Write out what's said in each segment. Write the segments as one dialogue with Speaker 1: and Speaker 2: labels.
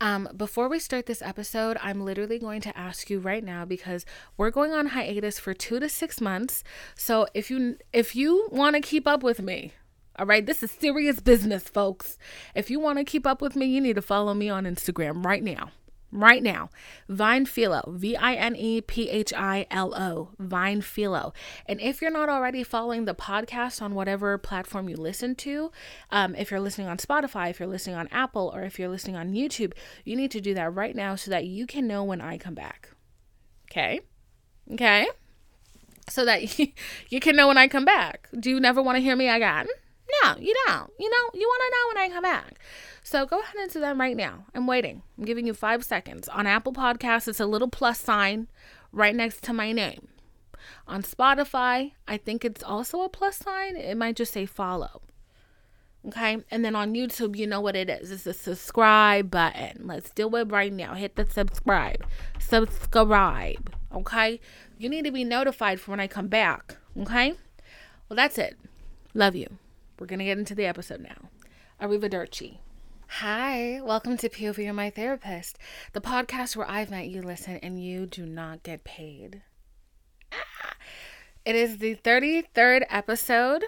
Speaker 1: Um, before we start this episode, I'm literally going to ask you right now because we're going on hiatus for two to six months. So if you if you want to keep up with me, all right, this is serious business, folks. If you want to keep up with me, you need to follow me on Instagram right now right now. Vine Philo, V I N E P H I L O, Vine Philo. And if you're not already following the podcast on whatever platform you listen to, um, if you're listening on Spotify, if you're listening on Apple, or if you're listening on YouTube, you need to do that right now so that you can know when I come back. Okay? Okay? So that you, you can know when I come back. Do you never want to hear me again? No, you don't. You know, you want to know when I come back. So go ahead and do them right now. I'm waiting. I'm giving you five seconds. On Apple Podcasts, it's a little plus sign right next to my name. On Spotify, I think it's also a plus sign. It might just say follow. Okay. And then on YouTube, you know what it is. It's a subscribe button. Let's do it right now. Hit the subscribe. Subscribe. Okay. You need to be notified for when I come back. Okay. Well, that's it. Love you. We're going to get into the episode now. Arrivederci. Hi, welcome to POV You're My Therapist, the podcast where I've met you listen and you do not get paid. Ah. It is the 33rd episode,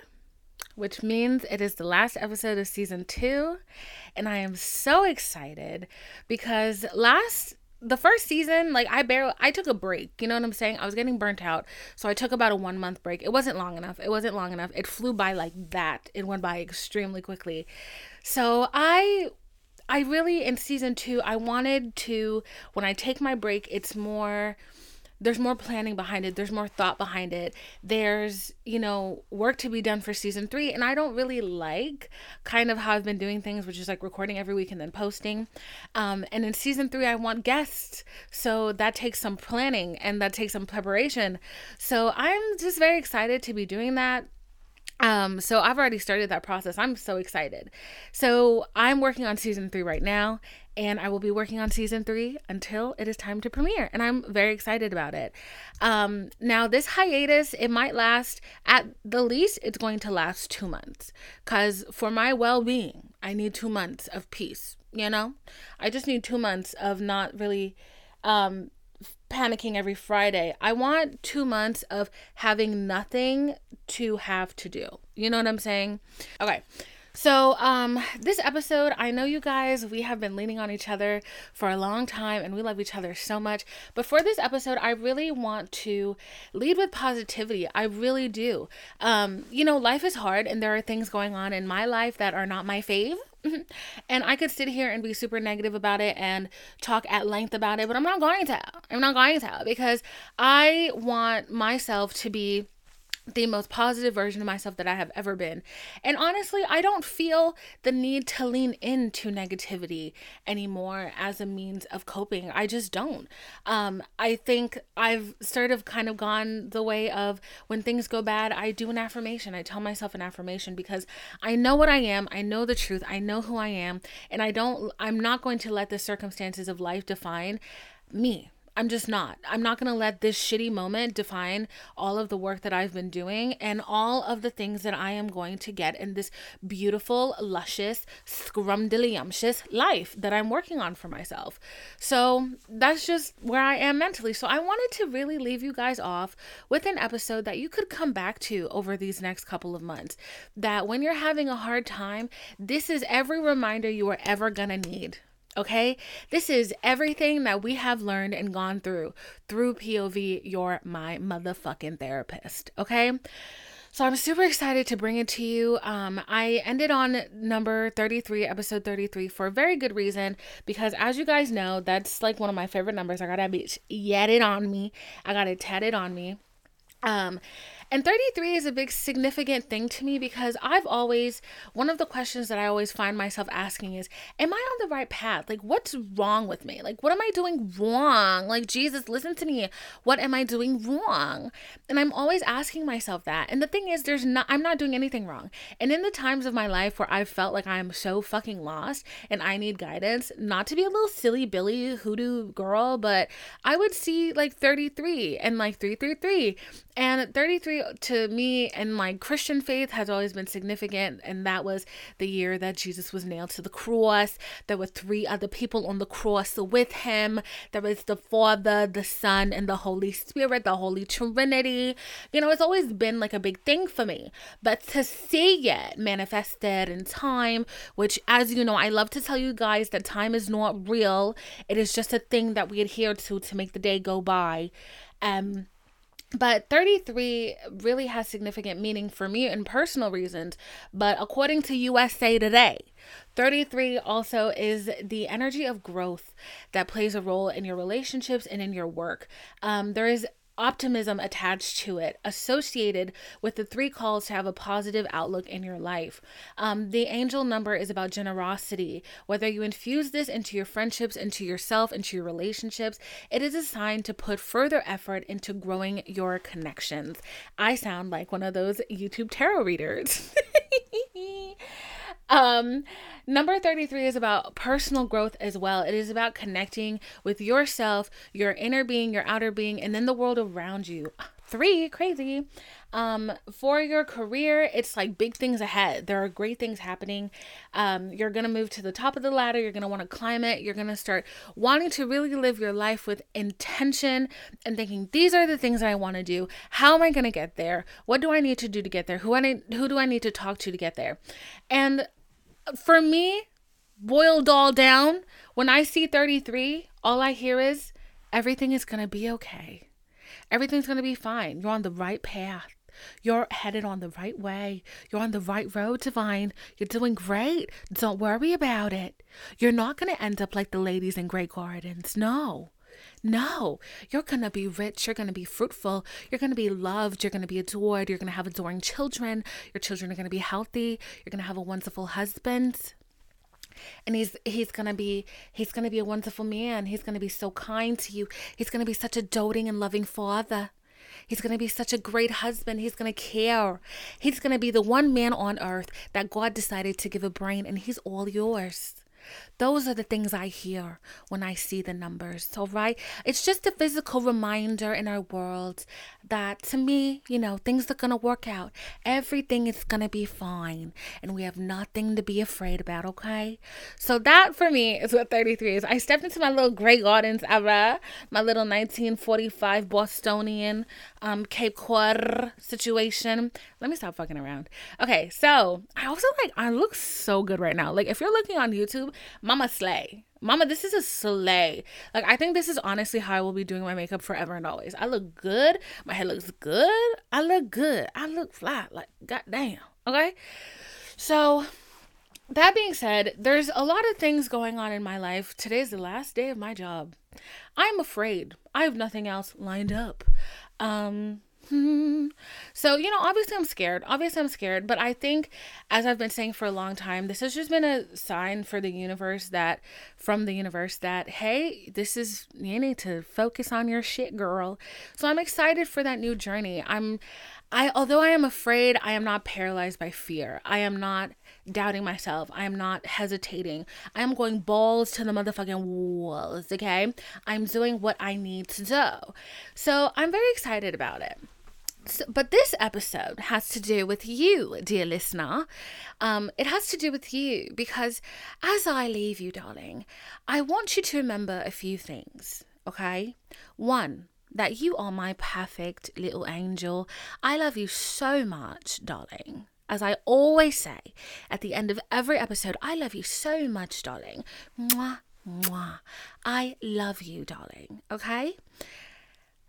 Speaker 1: which means it is the last episode of season two. And I am so excited because last the first season, like I barely I took a break. You know what I'm saying? I was getting burnt out. So I took about a one month break. It wasn't long enough. It wasn't long enough. It flew by like that. It went by extremely quickly. So I I really in season 2 I wanted to when I take my break it's more there's more planning behind it there's more thought behind it there's you know work to be done for season three and i don't really like kind of how i've been doing things which is like recording every week and then posting um, and in season three i want guests so that takes some planning and that takes some preparation so i'm just very excited to be doing that um, so I've already started that process. I'm so excited. So I'm working on season three right now, and I will be working on season three until it is time to premiere. And I'm very excited about it. Um, now, this hiatus, it might last at the least, it's going to last two months. Because for my well being, I need two months of peace. You know, I just need two months of not really um panicking every Friday. I want two months of having nothing to have to do. You know what I'm saying? Okay. So, um, this episode, I know you guys, we have been leaning on each other for a long time and we love each other so much. But for this episode, I really want to lead with positivity. I really do. Um, you know, life is hard and there are things going on in my life that are not my fave. and I could sit here and be super negative about it and talk at length about it, but I'm not going to. I'm not going to because I want myself to be the most positive version of myself that I have ever been. And honestly, I don't feel the need to lean into negativity anymore as a means of coping. I just don't. Um, I think I've sort of kind of gone the way of when things go bad, I do an affirmation. I tell myself an affirmation because I know what I am, I know the truth, I know who I am, and I don't I'm not going to let the circumstances of life define me I'm just not. I'm not going to let this shitty moment define all of the work that I've been doing and all of the things that I am going to get in this beautiful, luscious, scrumdiddlyumptious life that I'm working on for myself. So that's just where I am mentally. So I wanted to really leave you guys off with an episode that you could come back to over these next couple of months. That when you're having a hard time, this is every reminder you are ever going to need Okay, this is everything that we have learned and gone through through POV. You're my motherfucking therapist. Okay, so I'm super excited to bring it to you. Um, I ended on number 33, episode 33, for a very good reason because, as you guys know, that's like one of my favorite numbers. I got that bitch yet it on me. I got it on me. Um, and 33 is a big significant thing to me because I've always, one of the questions that I always find myself asking is, Am I on the right path? Like, what's wrong with me? Like, what am I doing wrong? Like, Jesus, listen to me. What am I doing wrong? And I'm always asking myself that. And the thing is, there's not, I'm not doing anything wrong. And in the times of my life where I've felt like I'm so fucking lost and I need guidance, not to be a little silly Billy hoodoo girl, but I would see like 33 and like 333. And 33 33 to me and my Christian faith has always been significant. And that was the year that Jesus was nailed to the cross. There were three other people on the cross with him. There was the Father, the Son, and the Holy Spirit, the Holy Trinity. You know, it's always been like a big thing for me. But to see it manifested in time, which, as you know, I love to tell you guys that time is not real, it is just a thing that we adhere to to make the day go by. Um, but 33 really has significant meaning for me and personal reasons. But according to USA Today, 33 also is the energy of growth that plays a role in your relationships and in your work. Um, there is optimism attached to it, associated with the three calls to have a positive outlook in your life. Um, the angel number is about generosity. Whether you infuse this into your friendships, into yourself, into your relationships, it is a sign to put further effort into growing your connections. I sound like one of those YouTube tarot readers. Um, number 33 is about personal growth as well. It is about connecting with yourself, your inner being, your outer being, and then the world around you. Three, crazy. Um, for your career, it's like big things ahead. There are great things happening. Um, you're gonna move to the top of the ladder. You're gonna want to climb it. You're gonna start wanting to really live your life with intention and thinking, these are the things that I want to do. How am I gonna get there? What do I need to do to get there? Who I need, who do I need to talk to to get there? And for me, boiled all down, when I see 33, all I hear is everything is going to be okay. Everything's going to be fine. You're on the right path. You're headed on the right way. You're on the right road, Divine. You're doing great. Don't worry about it. You're not going to end up like the ladies in Grey Gardens. No. No, you're going to be rich. You're going to be fruitful. You're going to be loved. You're going to be adored. You're going to have adoring children. Your children are going to be healthy. You're going to have a wonderful husband. And he's he's gonna be he's gonna be a wonderful man. He's gonna be so kind to you. He's gonna be such a doting and loving father. He's to be such a great husband. He's to care. He's to be the one man on earth that God decided to give a brain, and he's all yours. Those are the things I hear when I see the numbers. So, right, It's just a physical reminder in our world that to me, you know, things are going to work out. Everything is going to be fine. And we have nothing to be afraid about. Okay. So that for me is what 33 is. I stepped into my little Grey Gardens era, my little 1945 Bostonian um, Cape Cod situation. Let me stop fucking around. Okay. So I also like, I look so good right now. Like if you're looking on YouTube, Mama Slay. Mama, this is a slay. Like, I think this is honestly how I will be doing my makeup forever and always. I look good. My hair looks good. I look good. I look fly. Like, goddamn. Okay? So, that being said, there's a lot of things going on in my life. Today's the last day of my job. I'm afraid. I have nothing else lined up. Um, Mm-hmm. so, you know, obviously I'm scared. Obviously I'm scared, but I think as I've been saying for a long time, this has just been a sign for the universe that from the universe that hey, this is you need to focus on your shit, girl. So I'm excited for that new journey. I'm I although I am afraid, I am not paralyzed by fear. I am not doubting myself. I am not hesitating. I am going balls to the motherfucking walls, okay? I'm doing what I need to do. So I'm very excited about it. So, but this episode has to do with you, dear listener. Um, it has to do with you because as I leave you, darling, I want you to remember a few things, okay? One, that you are my perfect little angel. I love you so much, darling. As I always say at the end of every episode, I love you so much, darling. Mwah, mwah. I love you, darling. Okay?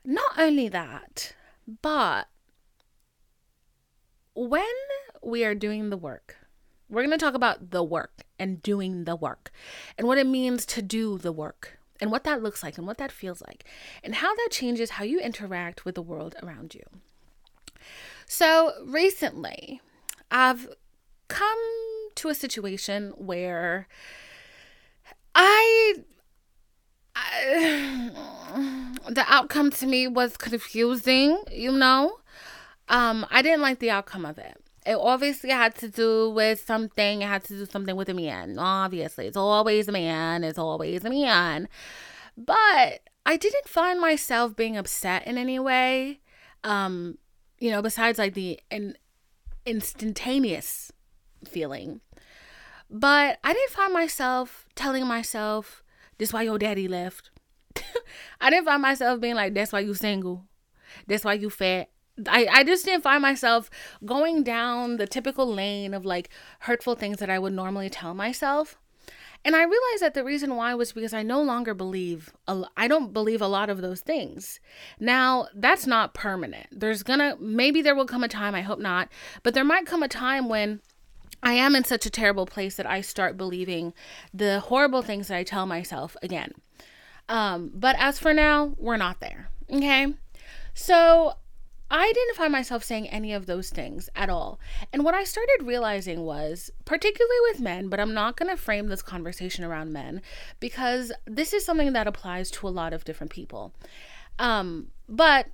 Speaker 1: Not only that, but when we are doing the work, we're going to talk about the work and doing the work and what it means to do the work and what that looks like and what that feels like and how that changes how you interact with the world around you. So, recently, I've come to a situation where I, I the outcome to me was confusing, you know. Um, I didn't like the outcome of it. It obviously had to do with something. It had to do something with a man. Obviously, it's always a man. It's always a man. But I didn't find myself being upset in any way. Um, you know, besides like the in, instantaneous feeling. But I didn't find myself telling myself, this why your daddy left. I didn't find myself being like, that's why you single. That's why you fat. I, I just didn't find myself going down the typical lane of like hurtful things that I would normally tell myself. And I realized that the reason why was because I no longer believe, I don't believe a lot of those things. Now, that's not permanent. There's gonna, maybe there will come a time, I hope not, but there might come a time when I am in such a terrible place that I start believing the horrible things that I tell myself again. Um, but as for now, we're not there. Okay. So I didn't find myself saying any of those things at all. And what I started realizing was, particularly with men, but I'm not going to frame this conversation around men because this is something that applies to a lot of different people. Um, but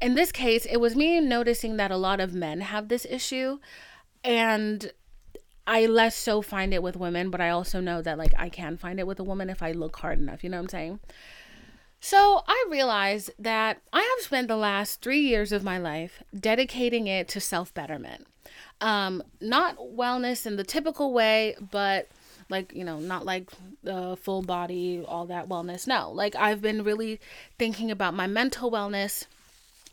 Speaker 1: in this case, it was me noticing that a lot of men have this issue. And I less so find it with women, but I also know that like I can find it with a woman if I look hard enough. You know what I'm saying? So I realized that I have spent the last three years of my life dedicating it to self betterment. Um, not wellness in the typical way, but like, you know, not like the full body, all that wellness. No, like I've been really thinking about my mental wellness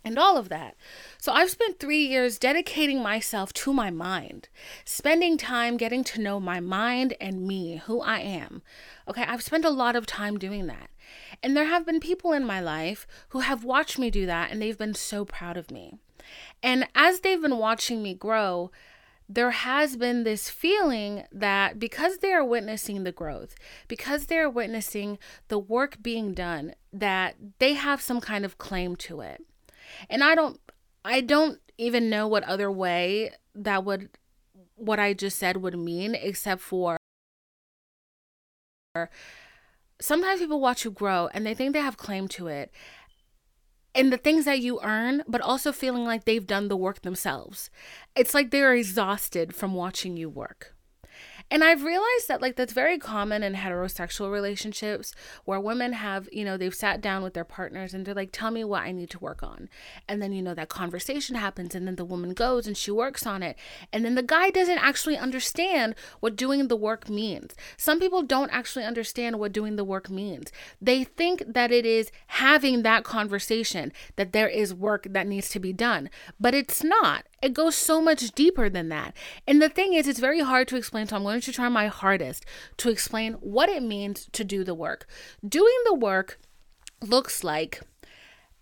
Speaker 1: and all of that. So I've spent three years dedicating myself to my mind, spending time getting to know my mind and me, who I am. Okay, I've spent a lot of time doing that. And there have been people in my life who have watched me do that and they've been so proud of me. And as they've been watching me grow, there has been this feeling that because they are witnessing the growth, because they're witnessing the work being done, that they have some kind of claim to it. And I don't I don't even know what other way that would what I just said would mean except for sometimes people watch you grow and they think they have claim to it and the things that you earn, but also feeling like they've done the work themselves. It's like they're exhausted from watching you work. And I've realized that like that's very common in heterosexual relationships where women have, you know, they've sat down with their partners and they're like, tell me what I need to work on. And then, you know, that conversation happens and then the woman goes and she works on it. And then the guy doesn't actually understand what doing the work means. Some people don't actually understand what doing the work means. They think that it is having that conversation, that there is work that needs to be done, but it's not. It goes so much deeper than that. And the thing is, it's very hard to explain. So I'm going to try my hardest to explain what it means to do the work. Doing the work looks like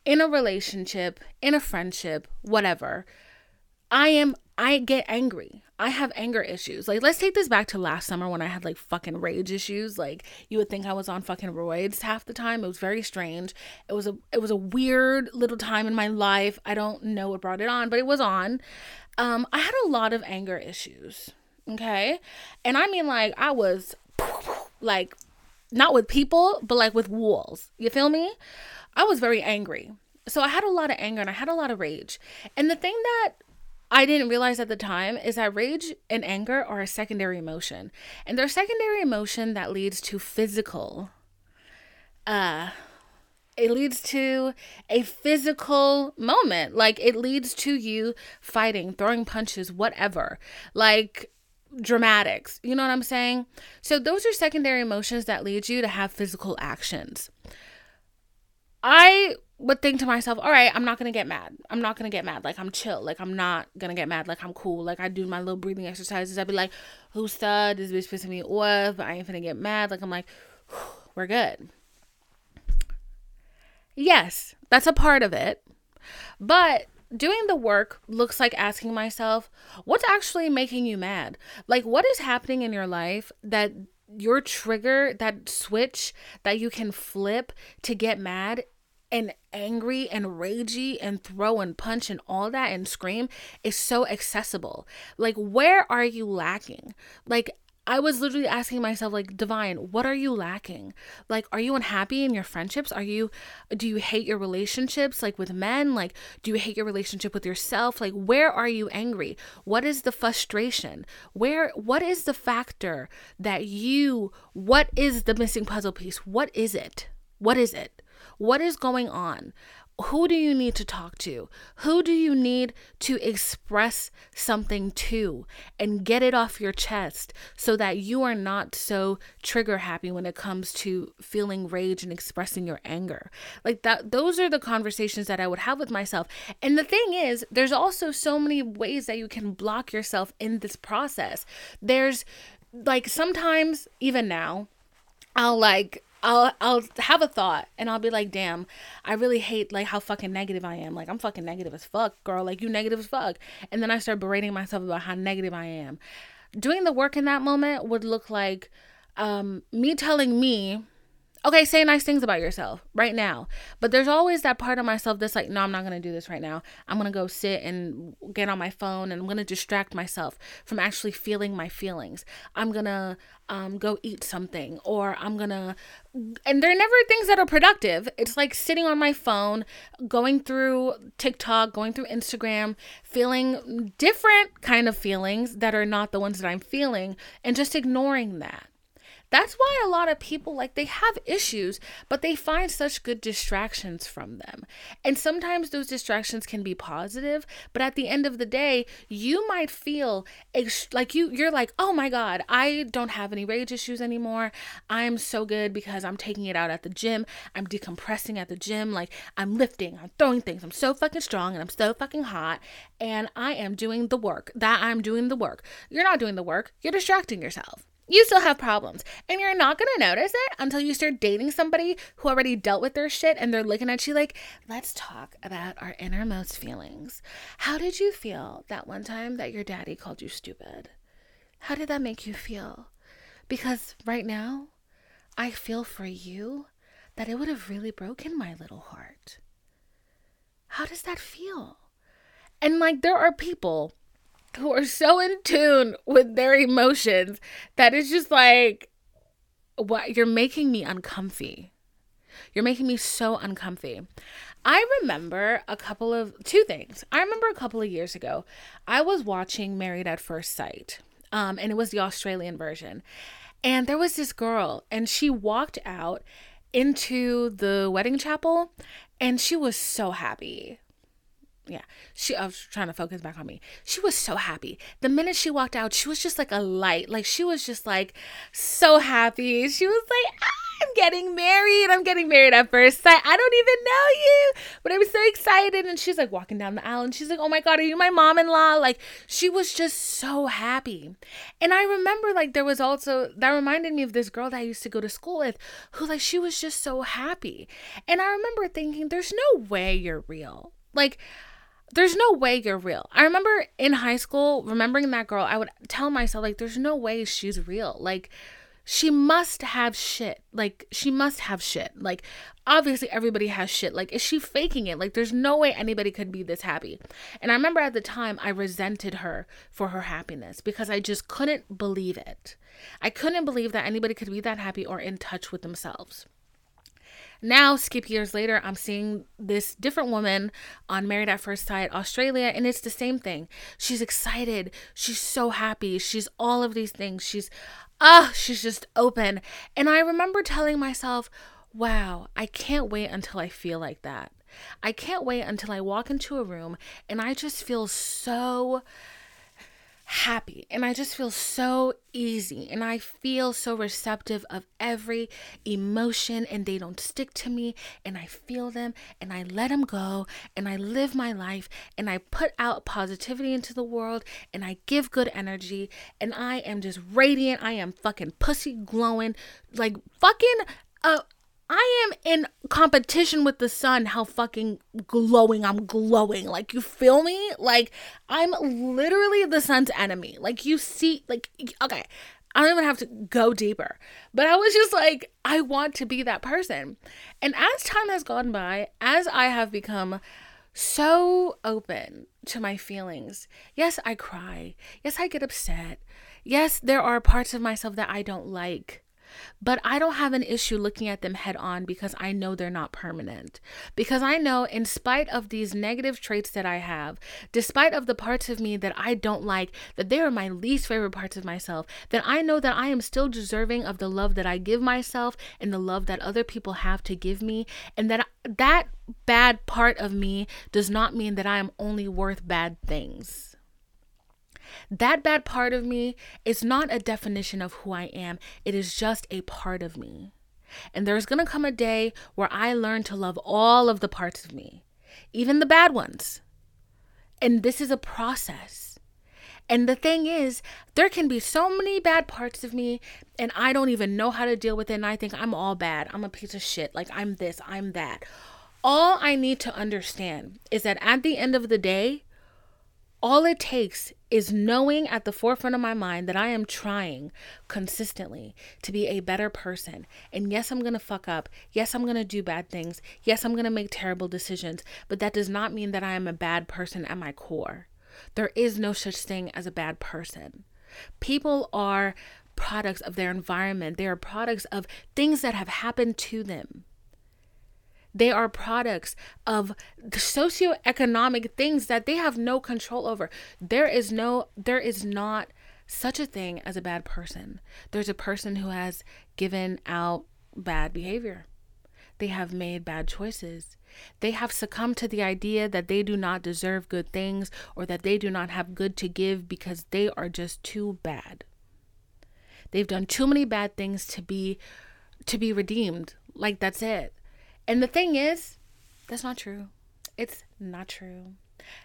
Speaker 1: in a relationship, in a friendship, whatever. I am, I get angry. I have anger issues. Like, let's take this back to last summer when I had like fucking rage issues. Like, you would think I was on fucking roids half the time. It was very strange. It was a it was a weird little time in my life. I don't know what brought it on, but it was on. Um, I had a lot of anger issues. Okay, and I mean like I was like not with people, but like with walls. You feel me? I was very angry. So I had a lot of anger and I had a lot of rage. And the thing that I didn't realize at the time is that rage and anger are a secondary emotion. And they're secondary emotion that leads to physical uh it leads to a physical moment. Like it leads to you fighting, throwing punches, whatever. Like dramatics. You know what I'm saying? So those are secondary emotions that lead you to have physical actions. I would think to myself, all right, I'm not gonna get mad. I'm not gonna get mad. Like I'm chill. Like I'm not gonna get mad. Like I'm cool. Like I do my little breathing exercises. I'd be like, who's that? This bitch pissing me off. But I ain't gonna get mad. Like I'm like, we're good. Yes, that's a part of it. But doing the work looks like asking myself, what's actually making you mad? Like what is happening in your life that your trigger, that switch that you can flip to get mad and angry and ragey and throw and punch and all that and scream is so accessible. Like, where are you lacking? Like, I was literally asking myself, like, Divine, what are you lacking? Like, are you unhappy in your friendships? Are you, do you hate your relationships, like with men? Like, do you hate your relationship with yourself? Like, where are you angry? What is the frustration? Where, what is the factor that you, what is the missing puzzle piece? What is it? What is it? What is going on? who do you need to talk to? Who do you need to express something to and get it off your chest so that you are not so trigger happy when it comes to feeling rage and expressing your anger? Like that those are the conversations that I would have with myself. And the thing is, there's also so many ways that you can block yourself in this process. There's like sometimes even now I'll like I'll I'll have a thought and I'll be like, damn, I really hate like how fucking negative I am. Like I'm fucking negative as fuck, girl. Like you negative as fuck. And then I start berating myself about how negative I am. Doing the work in that moment would look like um, me telling me okay, say nice things about yourself right now. But there's always that part of myself that's like, no, I'm not going to do this right now. I'm going to go sit and get on my phone and I'm going to distract myself from actually feeling my feelings. I'm going to um, go eat something or I'm going to, and they're never things that are productive. It's like sitting on my phone, going through TikTok, going through Instagram, feeling different kind of feelings that are not the ones that I'm feeling and just ignoring that. That's why a lot of people like they have issues, but they find such good distractions from them. And sometimes those distractions can be positive, but at the end of the day, you might feel ex- like you you're like, "Oh my god, I don't have any rage issues anymore. I'm so good because I'm taking it out at the gym. I'm decompressing at the gym, like I'm lifting, I'm throwing things. I'm so fucking strong and I'm so fucking hot and I am doing the work. That I'm doing the work. You're not doing the work. You're distracting yourself you still have problems. And you're not to notice it until you start dating somebody who already dealt with their shit and they're looking at you like, let's talk about our innermost feelings. How did you feel that one time that your daddy called you stupid? How did that make you feel? Because right now, I feel for you that it would have really broken my little heart. How does that feel? And like, there are people who are so in tune with their emotions that it's just like what you're making me uncomfy. You're making me so uncomfy. I remember a couple of two things. I remember a couple of years ago, I was watching Married at First Sight, um, and it was the Australian version. And there was this girl, and she walked out into the wedding chapel, and she was so happy yeah. She i was trying to focus back on me. She was so happy. The minute she walked out she was just like a light. Like she was just like so happy. She was like i'm getting married. I'm getting married at first sight. I don't even know you. But i was so excited. And she's like walking down the aisle and she's like oh my god are you my mom-in-law? Like she was just so happy. And i remember like there was also that reminded me of this girl that i used to go to school with who like she was just so happy. And i remember thinking there's no way you're real. Like there's no way you're real. I remember in high school, remembering that girl, I would tell myself, like, there's no way she's real. Like, she must have shit. Like, she must have shit. Like, obviously, everybody has shit. Like, is she faking it? Like, there's no way anybody could be this happy. And I remember at the time, I resented her for her happiness because I just couldn't believe it. I couldn't believe that anybody could be that happy or in touch with themselves. Now, skip years later, I'm seeing this different woman on Married at First Sight Australia, and it's the same thing. She's excited. She's so happy. She's all of these things. She's, ah, she's just open. And I remember telling myself, wow, I can't wait until I feel like that. I can't wait until I walk into a room and I just feel so happy and I just feel so easy and I feel so receptive of every emotion and they don't stick to me and I feel them and I let them go and I live my life and I put out positivity into the world and I give good energy and I am just radiant. I am fucking pussy glowing like fucking uh I am in competition with the sun how fucking glowing I'm glowing. Like you feel me? Like I'm literally the sun's enemy. Like you see like okay, I don't even have to go deeper. But I was just like I want to be that person. And as time has gone by, as I have become so open to my feelings. Yes, I cry. Yes, I get upset. Yes, there are parts of myself that I don't like. But I don't have an issue looking at them head on because I know they're not permanent. Because I know in spite of these negative traits that I have, despite of the parts of me that I don't like, that they are my least favorite parts of myself, that I know that I am still deserving of the love that I give myself and the love that other people have to give me and that that bad part of me does not mean that I am only worth bad things. That bad part of me is not a definition of who I am, it is just a part of me. And there's gonna come a day where I learn to love all of the parts of me, even the bad ones. And this is a process. And the thing is, there can be so many bad parts of me, and I don't even know how to deal with it. And I think I'm all bad. I'm a piece of shit. Like, I'm this, I'm that. All I need to understand is that at the end of the day, all it takes is knowing at the forefront of my mind that I am trying consistently to be a better person. And yes, I'm going to fuck up. Yes, I'm going to do bad things. Yes, I'm going to make terrible decisions. But that does not mean that I am a bad person at my core. There is no such thing as a bad person. People are products of their environment, they are products of things that have happened to them. They are products of the socioeconomic things that they have no control over. There is no, there is not such a thing as a bad person. There's a person who has given out bad behavior. They have made bad choices. They have succumbed to the idea that they do not deserve good things or that they do not have good to give because they are just too bad. They've done too many bad things to be to be redeemed. Like that's it. And the thing is, that's not true. It's not true.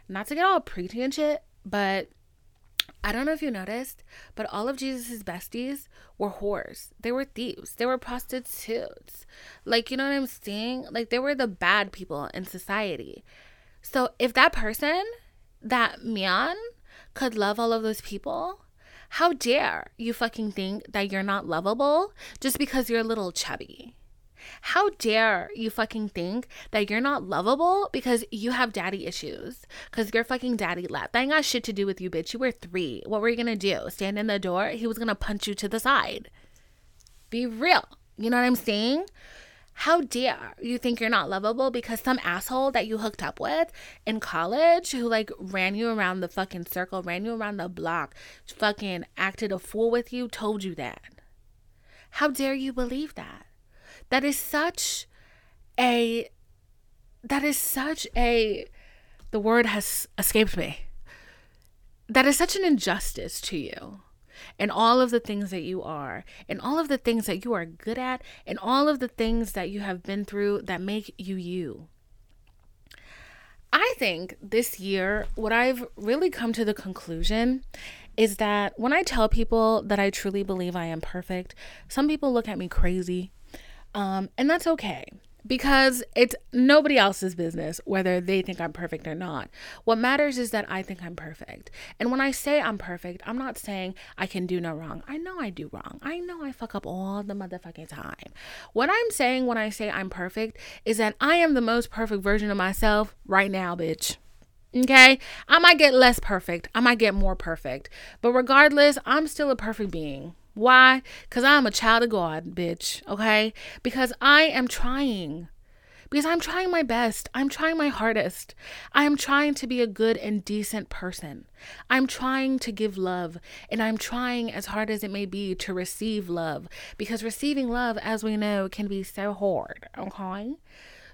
Speaker 1: Not to get all preachy and shit, but I don't know if you noticed, but all of Jesus's besties were whores. They were thieves. They were prostitutes. Like, you know what I'm saying? Like, they were the bad people in society. So, if that person, that man, could love all of those people, how dare you fucking think that you're not lovable just because you're a little chubby? How dare you fucking think that you're not lovable because you have daddy issues? Because your fucking daddy left. That ain't got shit to do with you, bitch. You were three. What were you gonna do? Stand in the door? He was gonna punch you to the side. Be real. You know what I'm saying? How dare you think you're not lovable because some asshole that you hooked up with in college who like ran you around the fucking circle, ran you around the block, fucking acted a fool with you, told you that? How dare you believe that? That is such a that is such a the word has escaped me. That is such an injustice to you and all of the things that you are and all of the things that you are good at and all of the things that you have been through that make you you. I think this year, what I've really come to the conclusion is that when I tell people that I truly believe I am perfect, some people look at me crazy. Um, and that's okay because it's nobody else's business whether they think I'm perfect or not. What matters is that I think I'm perfect. And when I say I'm perfect, I'm not saying I can do no wrong. I know I do wrong. I know I fuck up all the motherfucking time. What I'm saying when I say I'm perfect is that I am the most perfect version of myself right now, bitch. Okay? I might get less perfect. I might get more perfect. But regardless, I'm still a perfect being. Why? Because I'm a child of God, bitch. Okay? Because I am trying. Because I'm trying my best. I'm trying my hardest. I am trying to be a good and decent person. I'm trying to give love. And I'm trying as hard as it may be to receive love. Because receiving love, as we know, can be so hard. Okay?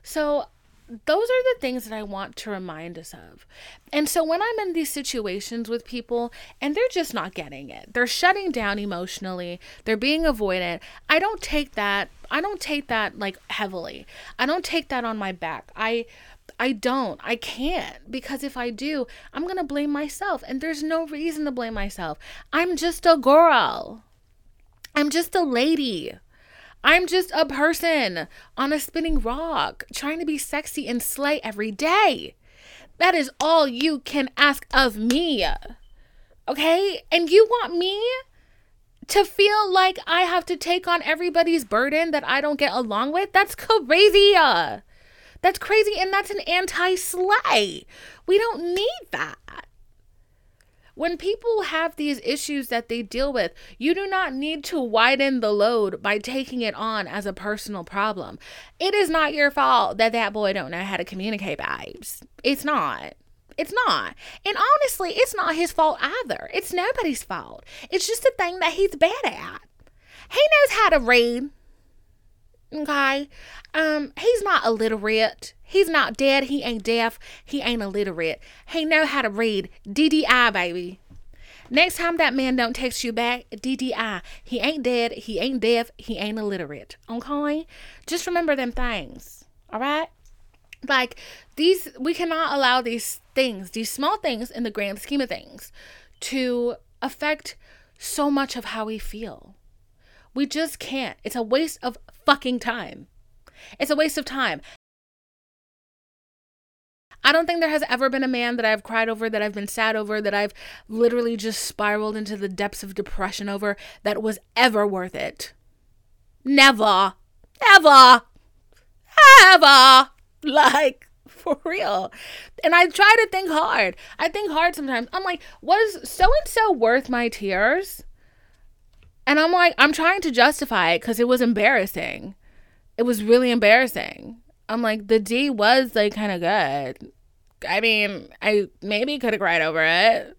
Speaker 1: So those are the things that I want to remind us of. And so when I'm in these situations with people and they're just not getting it, they're shutting down emotionally, they're being avoidant, I don't take that I don't take that like heavily. I don't take that on my back. I I don't. I can't because if I do, I'm going to blame myself and there's no reason to blame myself. I'm just a girl. I'm just a lady. I'm just a person on a spinning rock trying to be sexy and slay every day. That is all you can ask of me. Okay? And you want me to feel like I have to take on everybody's burden that I don't get along with? That's crazy. That's crazy. And that's an anti slay. We don't need that. When people have these issues that they deal with, you do not need to widen the load by taking it on as a personal problem. It is not your fault that that boy don't know how to communicate, babes. It's not. It's not. And honestly, it's not his fault either. It's nobody's fault. It's just a thing that he's bad at. He knows how to read. Okay. Um, he's not illiterate. He's not dead. He ain't deaf. He ain't illiterate. He know how to read. DDI, baby. Next time that man don't text you back, DDI. He ain't dead. He ain't deaf. He ain't illiterate. Okay? Just remember them things. All right? Like these, we cannot allow these things, these small things in the grand scheme of things, to affect so much of how we feel. We just can't. It's a waste of fucking time. It's a waste of time. I don't think there has ever been a man that I've cried over, that I've been sad over, that I've literally just spiraled into the depths of depression over that was ever worth it. Never. Ever. Ever. Like, for real. And I try to think hard. I think hard sometimes. I'm like, was so and so worth my tears? And I'm like, I'm trying to justify it because it was embarrassing. It was really embarrassing. I'm like, the D was like kind of good. I mean, I maybe could have cried over it.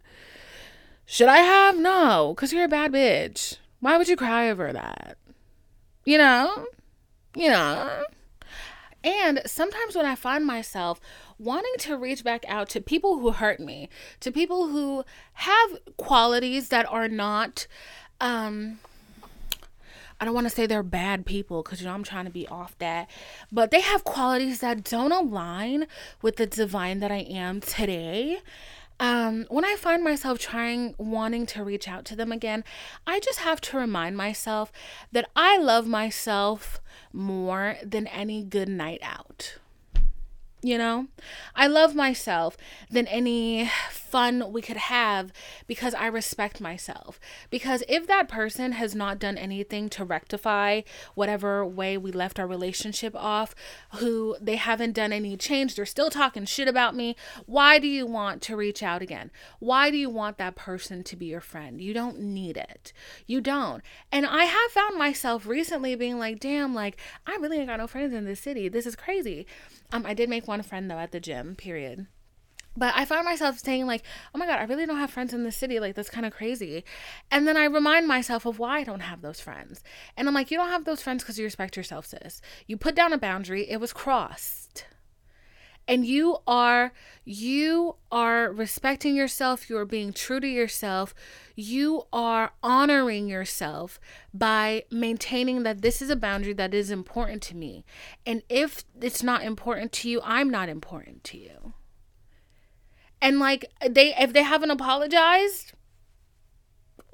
Speaker 1: Should I have? No, because you're a bad bitch. Why would you cry over that? You know? You know? And sometimes when I find myself wanting to reach back out to people who hurt me, to people who have qualities that are not, um, I don't want to say they're bad people because, you know, I'm trying to be off that, but they have qualities that don't align with the divine that I am today. Um, when I find myself trying, wanting to reach out to them again, I just have to remind myself that I love myself more than any good night out you know? I love myself than any fun we could have because I respect myself. Because if that person has not done anything to rectify whatever way we left our relationship off, who they haven't done any change, they're still talking shit about me, why do you want to reach out again? Why do you want that person to be your friend? You don't need it. You don't. And I have found myself recently being like, damn, like, I really ain't got no friends in this city. This is crazy. Um, I did make one friend though at the gym, period. But I found myself saying, like, oh my God, I really don't have friends in the city. Like, that's kind of crazy. And then I remind myself of why I don't have those friends. And I'm like, you don't have those friends because you respect yourself, sis. You put down a boundary, it was crossed and you are you are respecting yourself. You are being true to yourself. You are honoring yourself by maintaining that this is a boundary that is important to me. And if it's not important to you i'm not important to you. And like they if they haven't apologized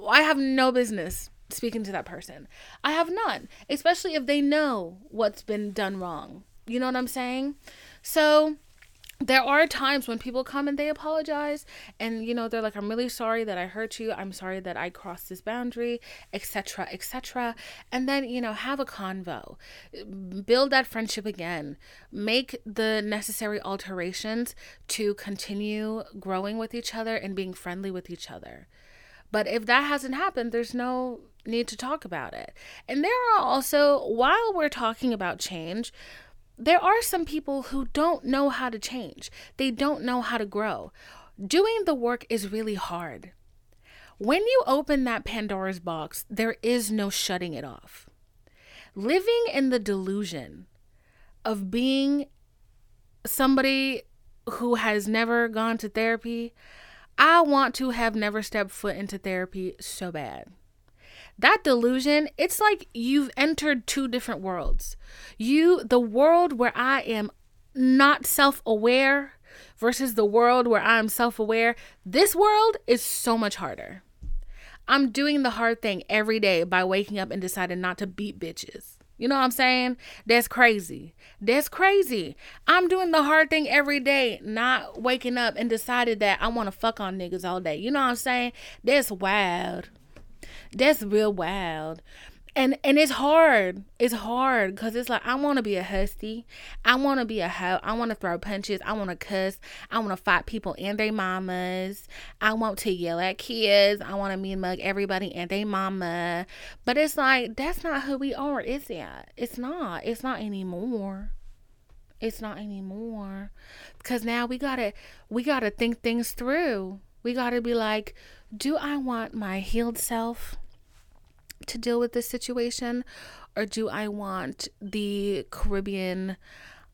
Speaker 1: i have no business speaking to that person. I have none especially if they know what's been done wrong. You know what i'm saying so there are times when people come and they apologize and you know they're like i'm really sorry that i hurt you. I'm sorry that i crossed this boundary etc etc and then you know have a convo. Build that friendship again. Make the necessary alterations to continue growing with each other and being friendly with each other. But if that hasn't happened there's no need to talk about it. And there are also while we're talking about change there are some people who don't know how to change, they don't know how to grow. Doing the work is really hard. When you open that Pandora's box, there is no shutting it off. Living in the delusion of being somebody who has never gone to therapy, I want to have never stepped foot into therapy so bad that delusion, it's like you've entered two different worlds. You, the world where I am not self aware versus the world where I'm self aware, this world is so much harder. I'm doing the hard thing every day by waking up and deciding not to beat bitches. You know what I'm saying? That's crazy. That's crazy. I'm doing the hard thing every day, not waking up and decided that I want to fuck on niggas all day. You know what I'm saying? That's wild. That's real wild. and and it's hard. It's hard because it's like i want to be a husty. I want to be a hoe. I want to throw punches. I want to cuss. I want to fight people and their mamas. I want to yell at kids. I want to mean mug everybody and their mama. But it's like that's not who we are is it? It's not. It's not anymore. It's not anymore. Because now we gotta we gotta think things through we gotta be like do i want my healed self to deal with this situation or do I want the Caribbean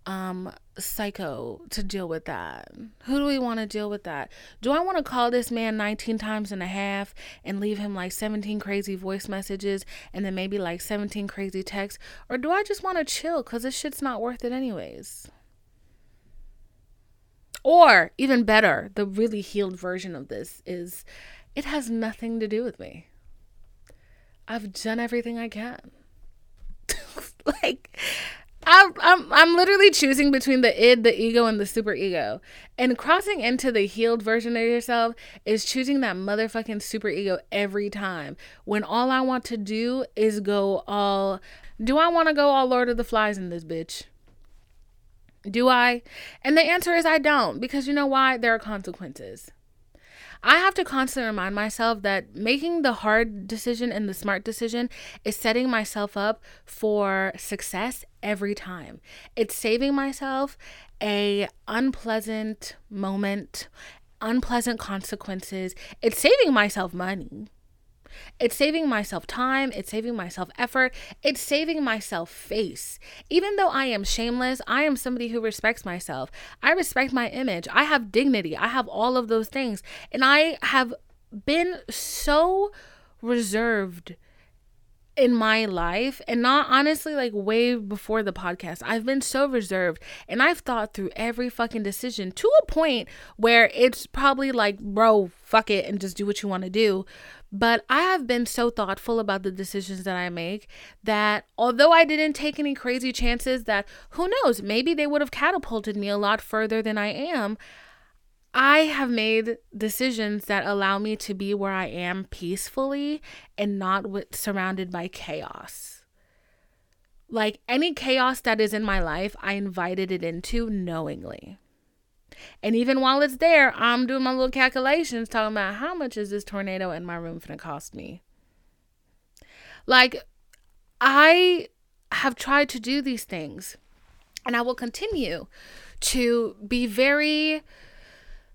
Speaker 1: um psycho to deal with that? Who do we want to deal with that? Do I want to call this man 19 times and a half and leave him like 17 crazy voice messages and then maybe like 17 crazy texts or do I just want to chill cuz this shit's not worth it anyways? Or even better, the really healed version of this is it has nothing to do with me. I've done everything I can. like I'm, I'm I'm literally choosing between the id, the ego, and the super ego. And crossing into the healed version of yourself is choosing that motherfucking super ego every time. When all I want to do is go all do I want to go all Lord of the Flies in this bitch? Do I? And the answer is I don't because you know why? There are consequences. I have to constantly remind myself that making the hard decision and the smart decision is setting myself up for success every time. It's saving myself a unpleasant moment, unpleasant consequences. It's saving myself money. It's saving myself time, it's saving myself effort, it's saving myself face. Even though I am shameless, I am somebody who respects myself. I respect my image. I have dignity. I have all of those things. And I have been so reserved in my life and not honestly like way before the podcast. I've been so reserved and I've thought through every fucking decision to a point where it's probably like, bro, fuck it and just do what you want to do. But I have been so thoughtful about the decisions that I make that although I didn't take any crazy chances, that who knows, maybe they would have catapulted me a lot further than I am. I have made decisions that allow me to be where I am peacefully and not with, surrounded by chaos. Like any chaos that is in my life, I invited it into knowingly. And even while it's there, I'm doing my little calculations talking about how much is this tornado in my room gonna cost me. Like, I have tried to do these things, and I will continue to be very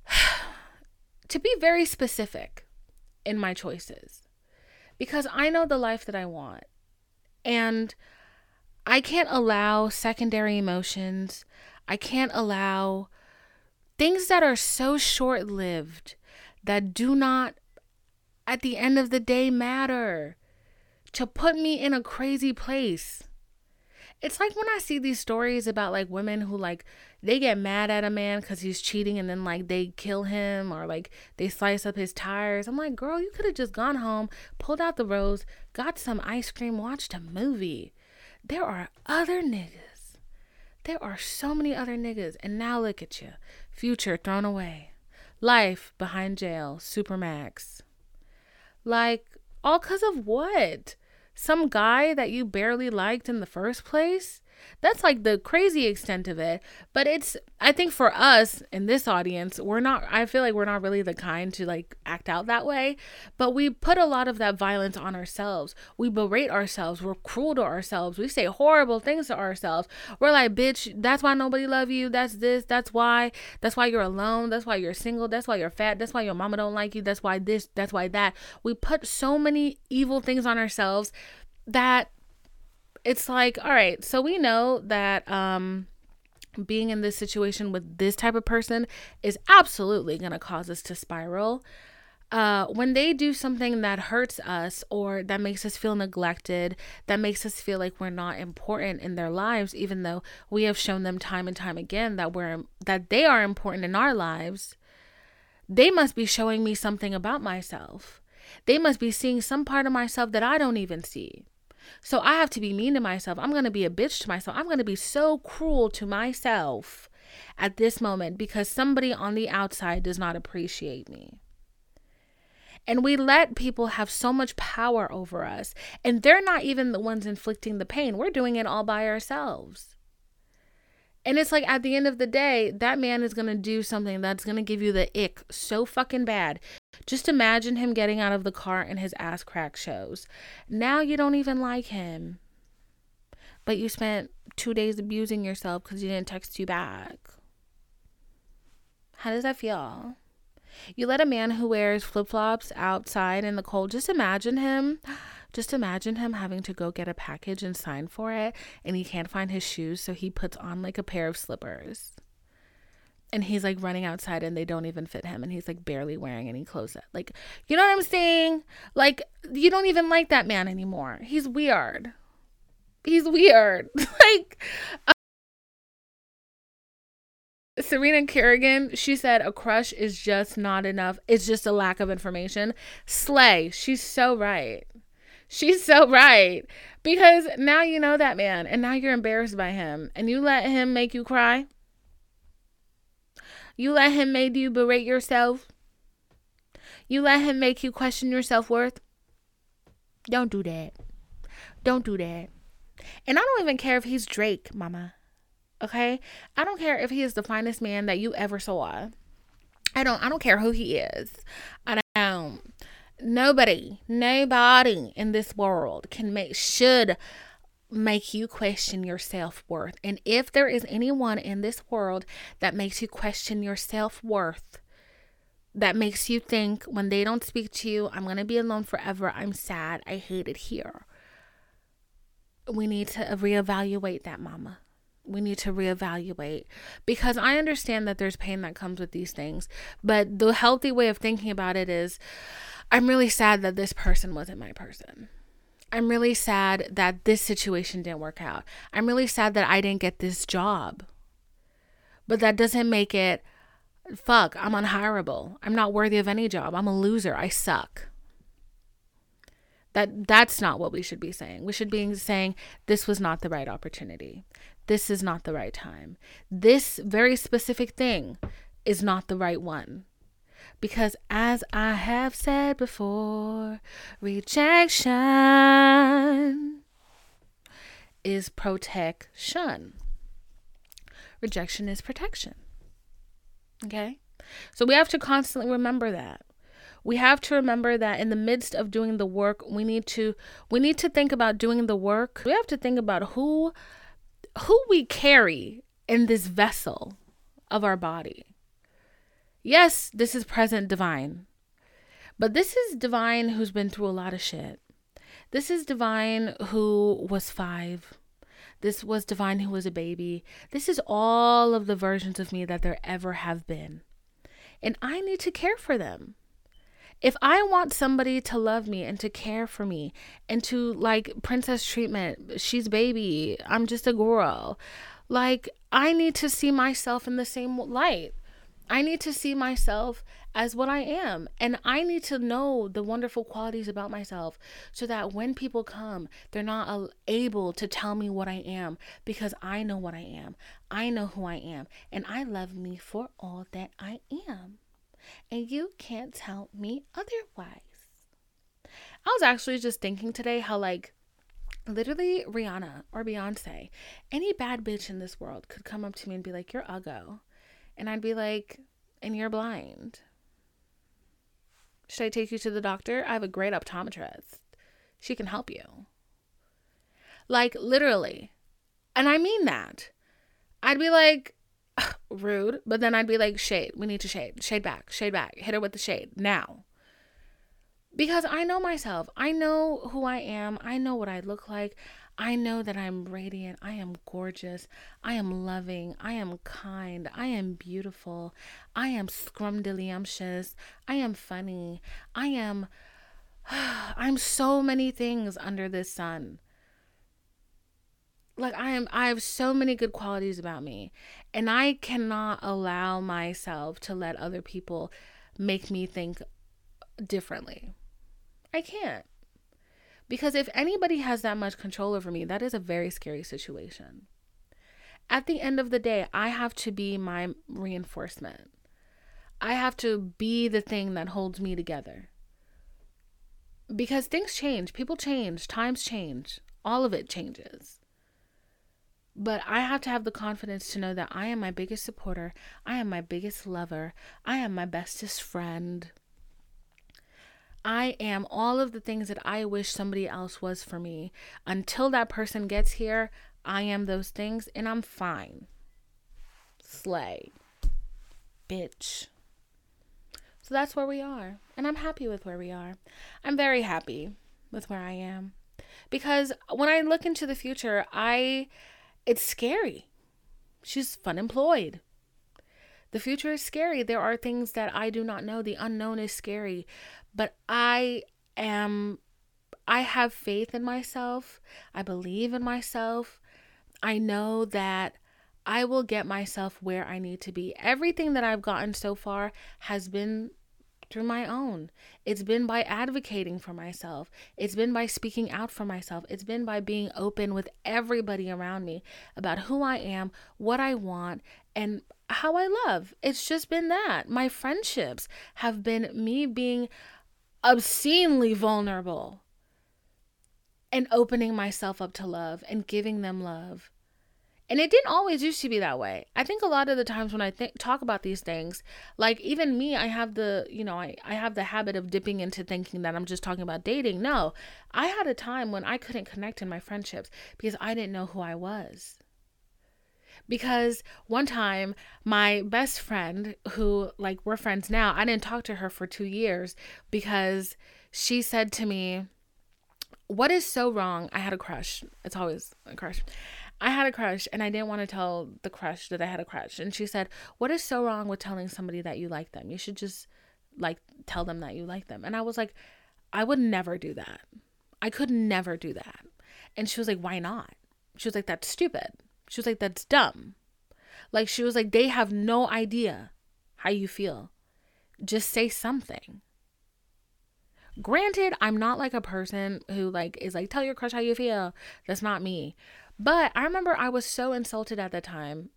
Speaker 1: to be very specific in my choices because I know the life that I want. And I can't allow secondary emotions. I can't allow things that are so short lived that do not, at the end of the day, matter to put me in a crazy place. It's like when I see these stories about like women who like they get mad at a man because he's cheating and then like they kill him or like they slice up his tires. I'm like, girl, you could have just gone home, pulled out the rose, got some ice cream, watched a movie. There are other niggas. There are so many other niggas. And now look at you. Future thrown away. Life behind jail. Supermax. Like, all because of what? Some guy that you barely liked in the first place? That's like the crazy extent of it. But it's, I think for us in this audience, we're not, I feel like we're not really the kind to like act out that way. But we put a lot of that violence on ourselves. We berate ourselves. We're cruel to ourselves. We say horrible things to ourselves. We're like, bitch, that's why nobody love you. That's this. That's why. That's why you're alone. That's why you're single. That's why you're fat. That's why your mama don't like you. That's why this. That's why that. We put so many evil things on ourselves that it's like, all right, so we know that um being in this situation with this type of person is absolutely going to cause us to spiral. Uh, when they do something that hurts us or that makes us feel neglected, that makes us feel like we're not important in their lives, even though we have shown them time and time again that we're that they are important in our lives, they must be showing me something about myself. They must be seeing some part of myself that I don't even see. So I have to be mean to myself. I'm going to be a bitch to myself. I'm going to be so cruel to myself at this moment because somebody on the outside does not appreciate me. And we let people have so much power over us. And they're not even the ones inflicting the pain. We're doing it all by ourselves. And it's like at the end of the day, that man is going to do something that's going to give you the ick so fucking bad. Just imagine him getting out of the car and his ass crack shows. Now you don't even like him. But you spent two days abusing yourself because you didn't text you back. How does that feel? You let a man who wears flip flops outside in the cold, just imagine him just imagine him having to go get a package and sign for it, and he can't find his shoes, so he puts on like a pair of slippers. And he's like running outside and they don't even fit him, and he's like barely wearing any clothes. Like, you know what I'm saying? Like, you don't even like that man anymore. He's weird. He's weird. like, uh, Serena Kerrigan, she said a crush is just not enough. It's just a lack of information. Slay. She's so right. She's so right. Because now you know that man and now you're embarrassed by him and you let him make you cry. You let him make you berate yourself. You let him make you question your self worth. Don't do that. Don't do that. And I don't even care if he's Drake, mama. Okay? I don't care if he is the finest man that you ever saw. I don't I don't care who he is. I don't nobody, nobody in this world can make, should make you question your self worth. And if there is anyone in this world that makes you question your self worth, that makes you think when they don't speak to you, I'm going to be alone forever. I'm sad. I hate it here. We need to reevaluate that, mama. We need to reevaluate because I understand that there's pain that comes with these things, but the healthy way of thinking about it is I'm really sad that this person wasn't my person. I'm really sad that this situation didn't work out. I'm really sad that I didn't get this job. But that doesn't make it fuck, I'm unhireable. I'm not worthy of any job. I'm a loser. I suck. That that's not what we should be saying. We should be saying this was not the right opportunity. This is not the right time. This very specific thing is not the right one. Because as I have said before, rejection is protection. Rejection is protection. Okay? So we have to constantly remember that. We have to remember that in the midst of doing the work, we need to we need to think about doing the work. We have to think about who who we carry in this vessel of our body. Yes, this is present divine. But this is divine who's been through a lot of shit. This is divine who was five. This was divine who was a baby. This is all of the versions of me that there ever have been. And I need to care for them. If I want somebody to love me and to care for me and to like princess treatment, she's baby, I'm just a girl. Like, I need to see myself in the same light. I need to see myself as what I am. And I need to know the wonderful qualities about myself so that when people come, they're not able to tell me what I am because I know what I am. I know who I am. And I love me for all that I am. And you can't tell me otherwise. I was actually just thinking today how, like, literally Rihanna or Beyonce, any bad bitch in this world could come up to me and be like, You're uggo. And I'd be like, and you're blind. Should I take you to the doctor? I have a great optometrist. She can help you. Like, literally. And I mean that. I'd be like, rude, but then I'd be like, shade. We need to shade. Shade back. Shade back. Hit her with the shade now. Because I know myself. I know who I am. I know what I look like. I know that I'm radiant. I am gorgeous. I am loving. I am kind. I am beautiful. I am scrumdiddlyumptious. I am funny. I am. I'm so many things under this sun. Like I am I have so many good qualities about me and I cannot allow myself to let other people make me think differently. I can't. Because if anybody has that much control over me, that is a very scary situation. At the end of the day, I have to be my reinforcement. I have to be the thing that holds me together. because things change, people change, times change, all of it changes. But I have to have the confidence to know that I am my biggest supporter, I am my biggest lover, I am my bestest friend. I am all of the things that I wish somebody else was for me. Until that person gets here, I am those things and I'm fine. Slay. Bitch. So that's where we are. And I'm happy with where we are. I'm very happy with where I am. Because when I look into the future, I it's scary. She's fun employed. The future is scary. There are things that I do not know. The unknown is scary. But I am I have faith in myself. I believe in myself. I know that I will get myself where I need to be. Everything that I've gotten so far has been through my own. It's been by advocating for myself. It's been by speaking out for myself. It's been by being open with everybody around me about who I am, what I want, and how I love. It's just been that. My friendships have been me being obscenely vulnerable and opening myself up to love and giving them love and it didn't always used to be that way. I think a lot of the times when I think talk about these things, like even me, I have the, you know, I, I have the habit of dipping into thinking that I'm just talking about dating. No, I had a time when I couldn't connect in my friendships because I didn't know who I was. Because one time, my best friend, who like we're friends now, I didn't talk to her for two years because she said to me, What is so wrong? I had a crush. It's always a crush. I had a crush and I didn't want to tell the crush that I had a crush. And she said, What is so wrong with telling somebody that you like them? You should just like tell them that you like them. And I was like, I would never do that. I could never do that. And she was like, Why not? She was like, That's stupid. She was like, That's dumb. Like, she was like, They have no idea how you feel. Just say something. Granted, I'm not like a person who like is like tell your crush how you feel. That's not me. But I remember I was so insulted at the time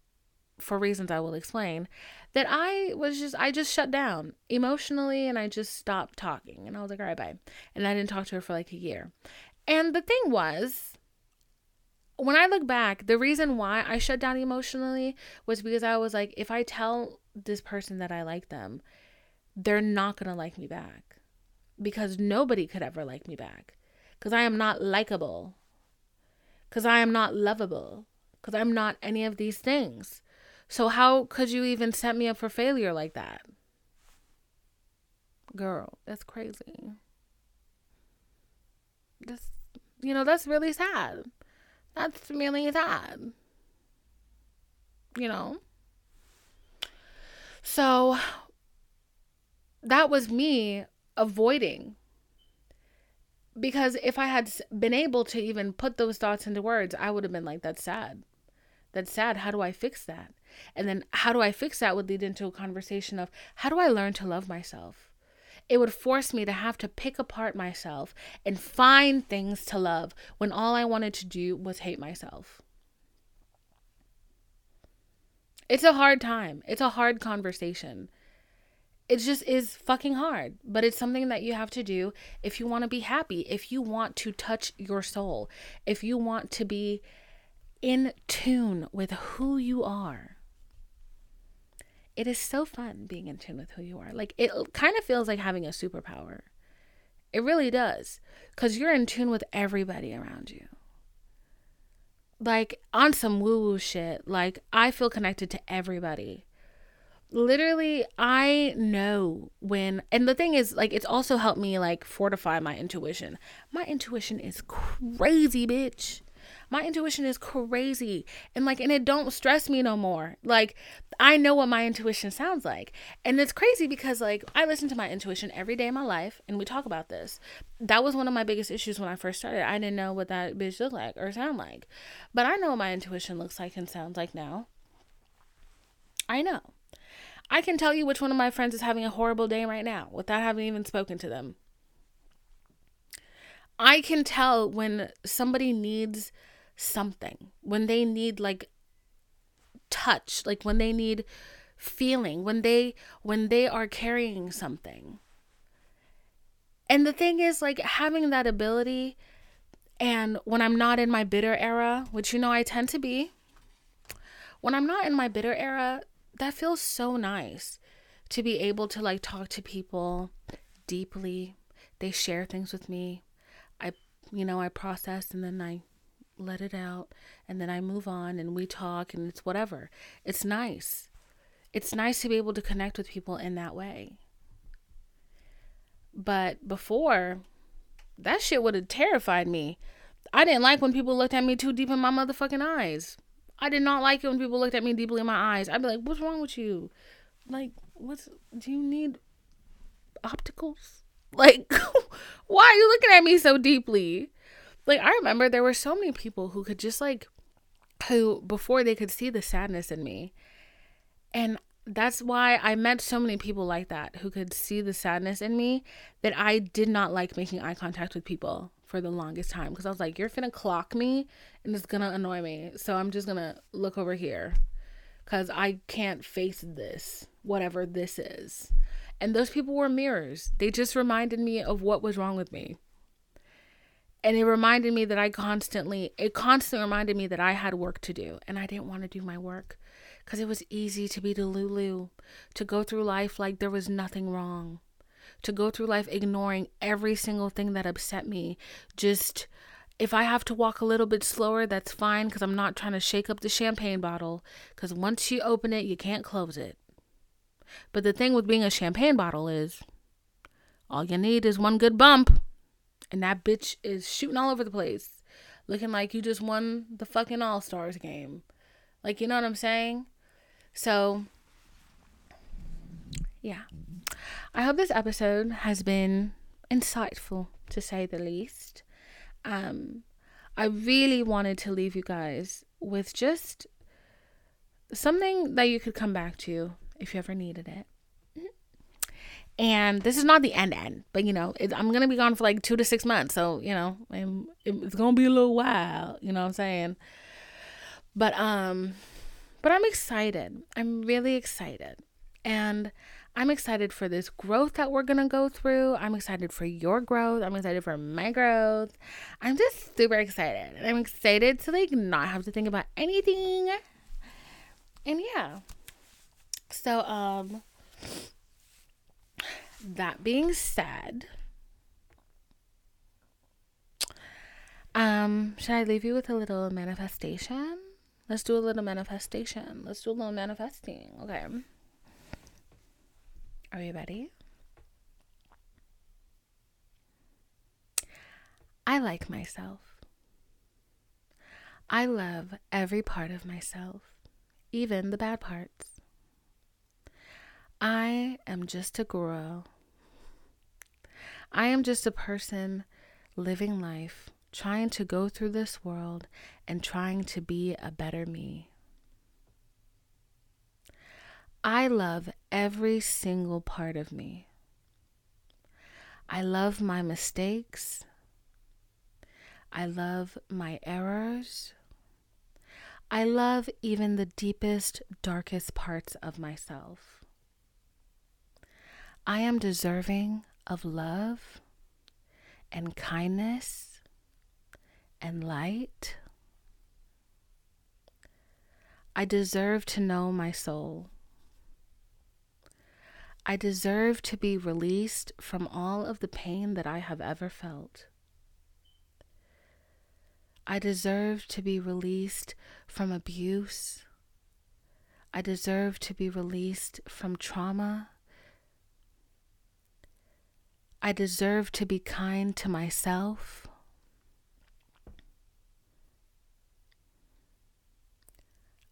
Speaker 1: for reasons I will explain that I was just I just shut down emotionally and I just stopped talking and I was like all right bye and I didn't talk to her for like a year. And the thing was when I look back, the reason why I shut down emotionally was because I was like if I tell this person that I like them, they're not going to like me back because nobody could ever like me back because I am not likable because I am not lovable, because I'm not any of these things. So, how could you even set me up for failure like that? Girl, that's crazy. That's, you know, that's really sad. That's really sad. You know? So, that was me avoiding because if I had been able to even put those thoughts into words, I would have been like, that's sad. That's sad. How do I fix that? And then how do I fix that would lead into a conversation of how do I learn to love myself? It would force me to have to pick apart myself and find things to love when all I wanted to do was hate myself. It's a hard time. It's a hard conversation it just is fucking hard, but it's something that you have to do if you want to be happy, if you want to touch your soul, if you want to be in tune with who you are. It is so fun being in tune with who you are. Like it kind of feels like having a superpower. It really does. Cuz you're in tune with everybody around you. Like on some woo-woo shit, like I feel connected to everybody literally i know when and the thing is like it's also helped me like fortify my intuition my intuition is crazy bitch my intuition is crazy and like and it don't stress me no more. Like i know what my intuition sounds like. And it's crazy because like i listen to my intuition every day in my life and we talk about this. That was one of my biggest issues when i first started. I didn't know what that bitch looked like or sound like. But i know what my intuition looks like and sounds like now. I know. I can tell you which one of my friends is having a horrible day right now without having even spoken to them. I can tell when somebody needs something, when they need like touch, like when they need feeling, when they when they are carrying something. And the thing is, like, having that ability, and when I'm not in my bitter era, which you know I tend to be, when I'm not in my bitter era, that feels so nice to be able to like talk to people deeply. They share things with me. I, you know, I process and then I let it out and then I move on and we talk and it's whatever. It's nice. It's nice to be able to connect with people in that way. But before, that shit would have terrified me. I didn't like when people looked at me too deep in my motherfucking eyes. I did not like it when people looked at me deeply in my eyes. I'd be like, what's wrong with you? Like, what's, do you need opticals? Like, why are you looking at me so deeply? Like, I remember there were so many people who could just like, who before they could see the sadness in me. And that's why I met so many people like that who could see the sadness in me that I did not like making eye contact with people for the longest time because I was like, you're finna clock me and it's gonna annoy me. So I'm just gonna look over here because I can't face this, whatever this is. And those people were mirrors. They just reminded me of what was wrong with me. And it reminded me that I constantly, it constantly reminded me that I had work to do and I didn't want to do my work because it was easy to be Delulu, to go through life like there was nothing wrong, to go through life ignoring every single thing that upset me. Just if I have to walk a little bit slower, that's fine because I'm not trying to shake up the champagne bottle because once you open it, you can't close it. But the thing with being a champagne bottle is all you need is one good bump, and that bitch is shooting all over the place, looking like you just won the fucking All Stars game. Like, you know what I'm saying? So, yeah. I hope this episode has been insightful, to say the least. Um, I really wanted to leave you guys with just something that you could come back to if you ever needed it. And this is not the end end, but you know, it, I'm gonna be gone for like two to six months, so you know, it's gonna be a little while. You know what I'm saying? But um, but I'm excited. I'm really excited, and I'm excited for this growth that we're gonna go through. I'm excited for your growth. I'm excited for my growth. I'm just super excited. And i'm excited to like not have to think about anything. And yeah. So, um, that being said, um, should I leave you with a little manifestation? Let's do a little manifestation. Let's do a little manifesting. Okay. Are you ready? I like myself. I love every part of myself, even the bad parts. I am just a girl. I am just a person living life, trying to go through this world and trying to be a better me. I love every single part of me. I love my mistakes. I love my errors. I love even the deepest, darkest parts of myself. I am deserving of love and kindness and light. I deserve to know my soul. I deserve to be released from all of the pain that I have ever felt. I deserve to be released from abuse. I deserve to be released from trauma I deserve to be kind to myself.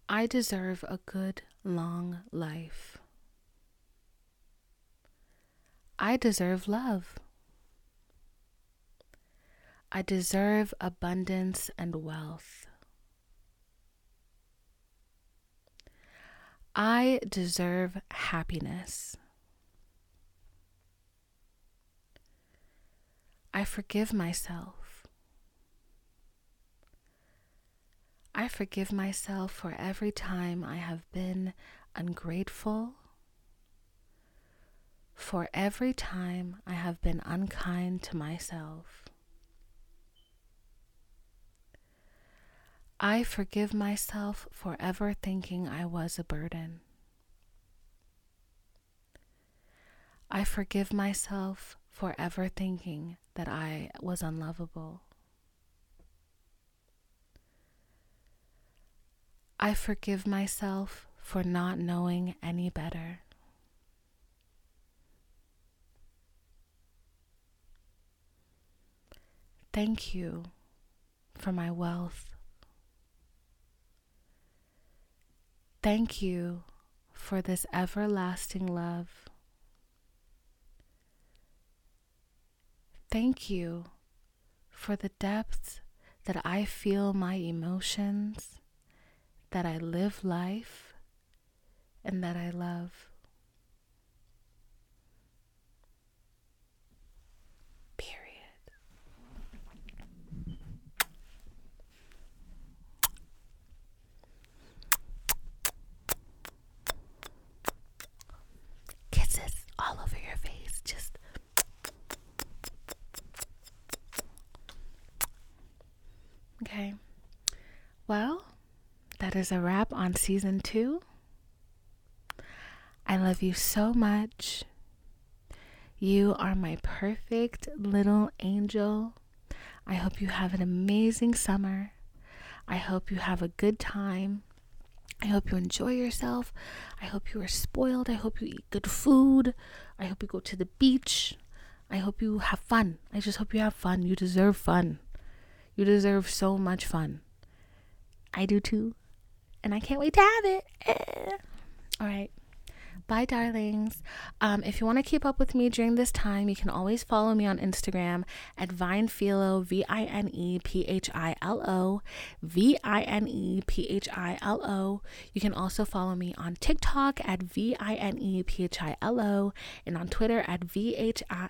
Speaker 1: I deserve a good long life. I deserve love. I deserve abundance and wealth. I deserve happiness. I forgive myself. I forgive myself for every time I have been ungrateful, for every time I have been unkind to myself. I forgive myself for ever thinking I was a burden. I forgive myself for ever thinking that I was unlovable. I forgive myself for not knowing any better. Thank you for my wealth. Thank you for this everlasting love. Thank you for the depths that I feel my emotions, that I live life, and that I love. Okay. Well, that is a wrap on season two. I love you so much. You are my perfect little angel. I hope you have an amazing summer. I hope you have a good time. I hope you enjoy yourself. I hope you are spoiled. I hope you eat good food. I hope you go to the beach. I hope you have fun. I just hope you have fun. You deserve fun. You deserve so much fun. I do too. And I can't wait to have it. Eh. All right. Bye, darlings. Um, if you want to keep up with me during this time, you can always follow me on Instagram at VinePhilo, V I N E P H I L O, V I N E P H I L O. You can also follow me on TikTok at V I N E P H I L O and on Twitter at V H I.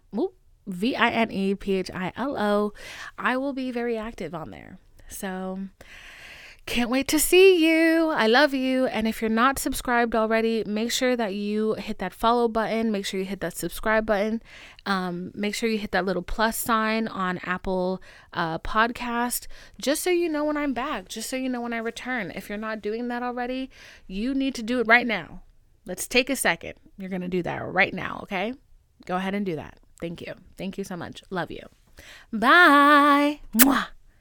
Speaker 1: V I N E P H I L O. I will be very active on there. So, can't wait to see you. I love you. And if you're not subscribed already, make sure that you hit that follow button. Make sure you hit that subscribe button. Um, make sure you hit that little plus sign on Apple uh, Podcast, just so you know when I'm back, just so you know when I return. If you're not doing that already, you need to do it right now. Let's take a second. You're going to do that right now, okay? Go ahead and do that. Thank you. Thank you so much. Love you. Bye. Mwah.